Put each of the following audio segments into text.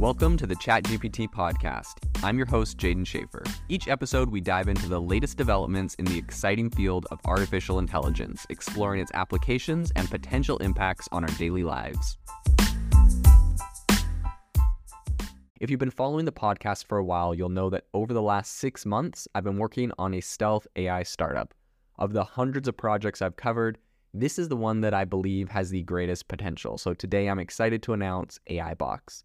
Welcome to the ChatGPT podcast. I'm your host, Jaeden Schafer. Each episode, we dive into the latest developments in the exciting field of artificial intelligence, exploring its applications and potential impacts on our daily lives. If you've been following the podcast for a while, you'll know that over the last six months, I've been working on a stealth AI startup. Of the hundreds of projects I've covered, this is the one that I believe has the greatest potential. So today I'm excited to announce AI Box.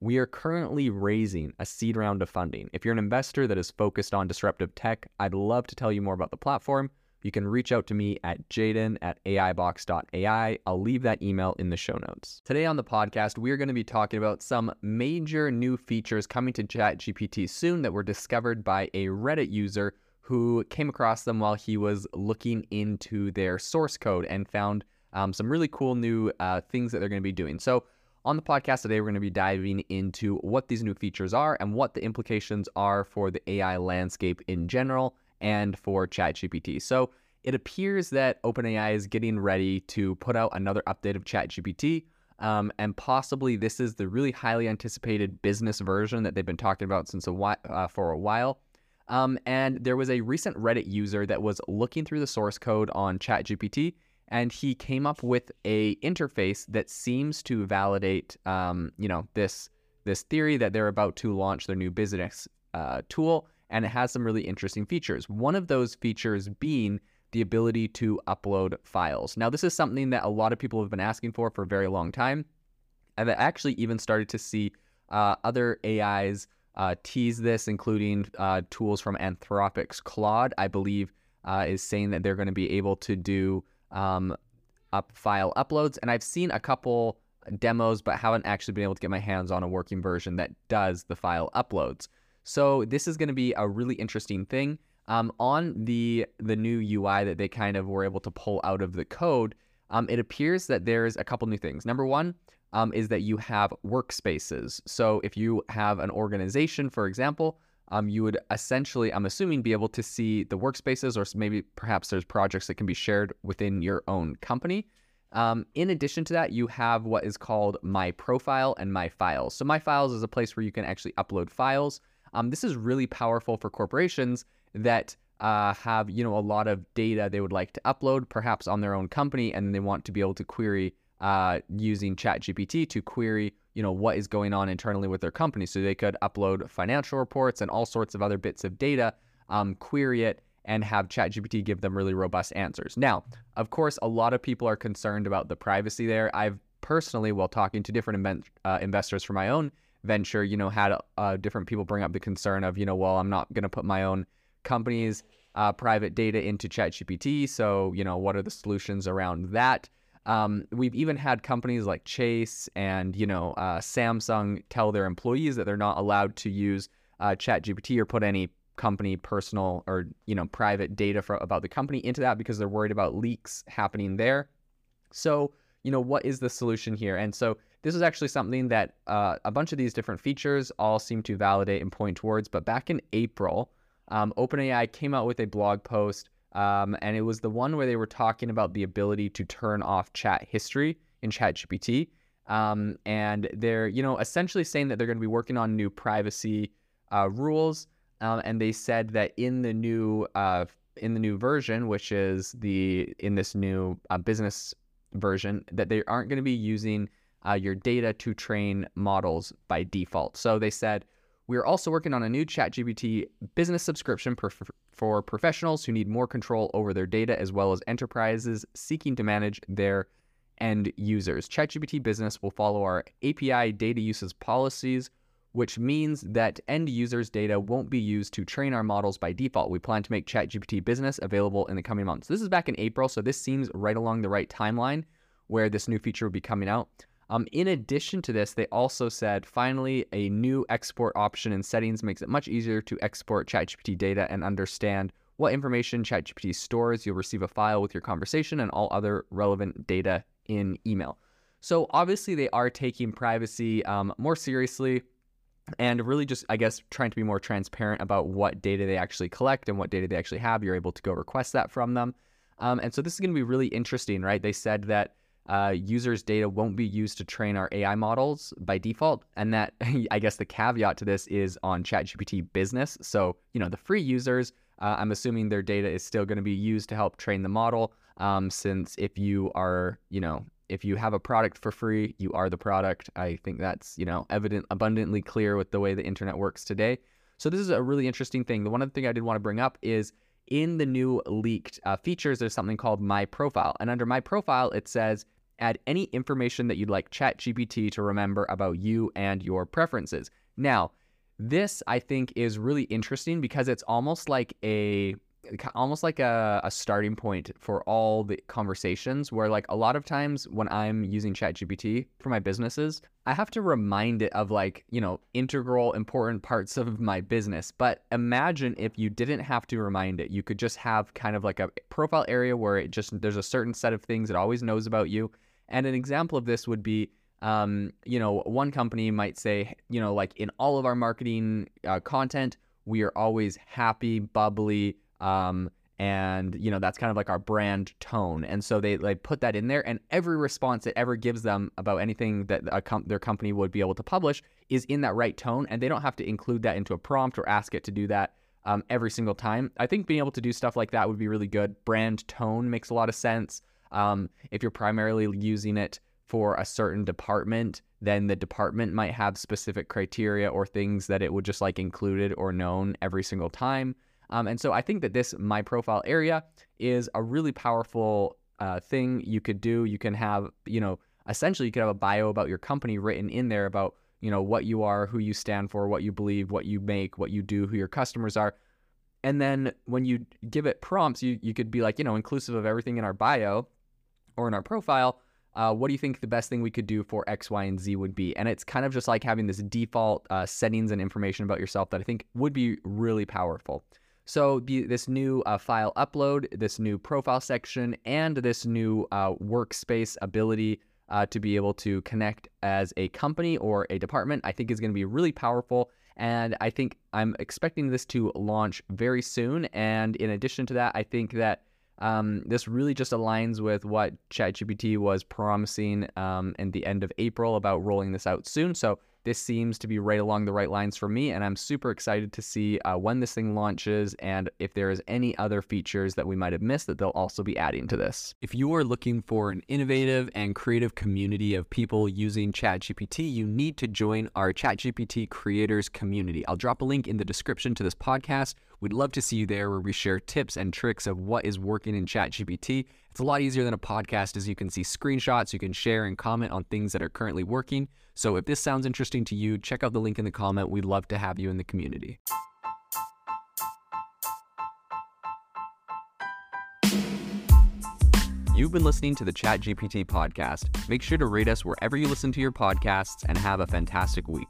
We are currently raising a seed round of funding. If you're an investor that is focused on disruptive tech, I'd love to tell you more about the platform you can reach out to me at jaeden at aibox.ai. I'll leave that email in the show notes. Today on the podcast, we're going to be talking about some major new features coming to ChatGPT soon that were discovered by a Reddit user who came across them while he was looking into their source code and found um, some really cool new uh, things that they're going to be doing. So, on the podcast today, we're going to be diving into what these new features are and what the implications are for the AI landscape in general and for ChatGPT. So it appears that OpenAI is getting ready to put out another update of ChatGPT. Um, and possibly this is the really highly anticipated business version that they've been talking about since a while, uh, for a while. Um, and there was a recent Reddit user that was looking through the source code on ChatGPT, and he came up with a interface that seems to validate, um, you know, this this theory that they're about to launch their new business uh, tool and it has some really interesting features. One of those features being the ability to upload files. Now, this is something that a lot of people have been asking for for a very long time. I've actually even started to see uh, other AIs uh, tease this, including uh, tools from Anthropic's Claude, I believe, uh, is saying that they're going to be able to do um, up file uploads. And I've seen a couple demos, but haven't actually been able to get my hands on a working version that does the file uploads. So this is going to be a really interesting thing. Um, on the the new UI that they kind of were able to pull out of the code, um, it appears that there's a couple new things. Number one um, is that you have workspaces. So if you have an organization, for example, um, you would essentially, I'm assuming, be able to see the workspaces, or maybe perhaps there's projects that can be shared within your own company. Um, in addition to that, you have what is called My Profile and My Files. So My Files is a place where you can actually upload files. Um, this is really powerful for corporations that uh, have you know a lot of data they would like to upload, perhaps on their own company, and they want to be able to query uh, using ChatGPT to query you know what is going on internally with their company. So they could upload financial reports and all sorts of other bits of data, um, query it, and have ChatGPT give them really robust answers. Now, of course, a lot of people are concerned about the privacy there. I've personally, while talking to different uh, investors for my own venture, you know, had uh, different people bring up the concern of, you know, well, I'm not going to put my own company's uh, private data into ChatGPT. So, you know, what are the solutions around that? Um, we've even had companies like Chase and, you know, uh, Samsung tell their employees that they're not allowed to use uh, ChatGPT or put any company personal or, you know, private data for, about the company into that because they're worried about leaks happening there. So, you know, what is the solution here? And so this is actually something that uh, a bunch of these different features all seem to validate and point towards. But back in April, um, OpenAI came out with a blog post, um, and it was the one where they were talking about the ability to turn off chat history in ChatGPT. Um, and they're, you know, essentially saying that they're going to be working on new privacy uh, rules. Um, and they said that in the new uh, in the new version, which is the in this new uh, business version, that they aren't going to be using uh, your data to train models by default. So they said, we're also working on a new ChatGPT business subscription for professionals who need more control over their data, as well as enterprises seeking to manage their end users. ChatGPT Business will follow our API data uses policies, which means that end users' data won't be used to train our models by default. We plan to make ChatGPT Business available in the coming months. This is back in April, so this seems right along the right timeline where this new feature will be coming out. Um, in addition to this, they also said finally a new export option in settings makes it much easier to export ChatGPT data and understand what information ChatGPT stores. You'll receive a file with your conversation and all other relevant data in email. So obviously, they are taking privacy um, more seriously and really just i guess trying to be more transparent about what data they actually collect and what data they actually have you're able to go request that from them um, and so this is going to be really interesting right they said that uh, users data won't be used to train our ai models by default and that i guess the caveat to this is on chatgpt business so you know the free users uh, i'm assuming their data is still going to be used to help train the model um, since if you are you know if you have a product for free, you are the product. I think that's, you know, evident, abundantly clear with the way the internet works today. So this is a really interesting thing. The one other thing I did want to bring up is in the new leaked uh, features, there's something called My Profile. And under My Profile, it says add any information that you'd like ChatGPT to remember about you and your preferences. Now, this I think is really interesting because it's almost like a almost like a, a starting point for all the conversations where like a lot of times when i'm using chatgpt for my businesses i have to remind it of like you know integral important parts of my business. But imagine if you didn't have to remind it. You could just have kind of like a profile area where it just there's a certain set of things it always knows about you and an example of this would be um, you know one company might say you know like in all of our marketing uh, content we are always happy bubbly um, and you know that's kind of like our brand tone. And so they like put that in there and every response it ever gives them about anything that com- their company would be able to publish is in that right tone and they don't have to include that into a prompt or ask it to do that um, every single time. I think being able to do stuff like that would be really good. Brand tone makes a lot of sense um, if you're primarily using it for a certain department then the department might have specific criteria or things that it would just like included or known every single time um, and so I think that this my profile area is a really powerful uh, thing you could do. You can have, you know, essentially you could have a bio about your company written in there about, you know, what you are, who you stand for, what you believe, what you make, what you do, who your customers are. And then when you give it prompts, you, you could be like, you know, inclusive of everything in our bio or in our profile. Uh, what do you think the best thing we could do for X, Y, and Z would be? And it's kind of just like having this default uh, settings and information about yourself that I think would be really powerful. So the, this new uh, file upload, this new profile section, and this new uh, workspace ability uh, to be able to connect as a company or a department, I think is going to be really powerful. And I think I'm expecting this to launch very soon. And in addition to that, I think that um, this really just aligns with what ChatGPT was promising um, in the end of April about rolling this out soon. So this seems to be right along the right lines for me, and I'm super excited to see uh, when this thing launches and if there is any other features that we might have missed that they'll also be adding to this. If you are looking for an innovative and creative community of people using ChatGPT, you need to join our ChatGPT creators community. I'll drop a link in the description to this podcast. We'd love to see you there where we share tips and tricks of what is working in ChatGPT. It's a lot easier than a podcast as you can see screenshots, you can share and comment on things that are currently working. So if this sounds interesting to you, check out the link in the comment. We'd love to have you in the community. You've been listening to the ChatGPT podcast. Make sure to rate us wherever you listen to your podcasts and have a fantastic week.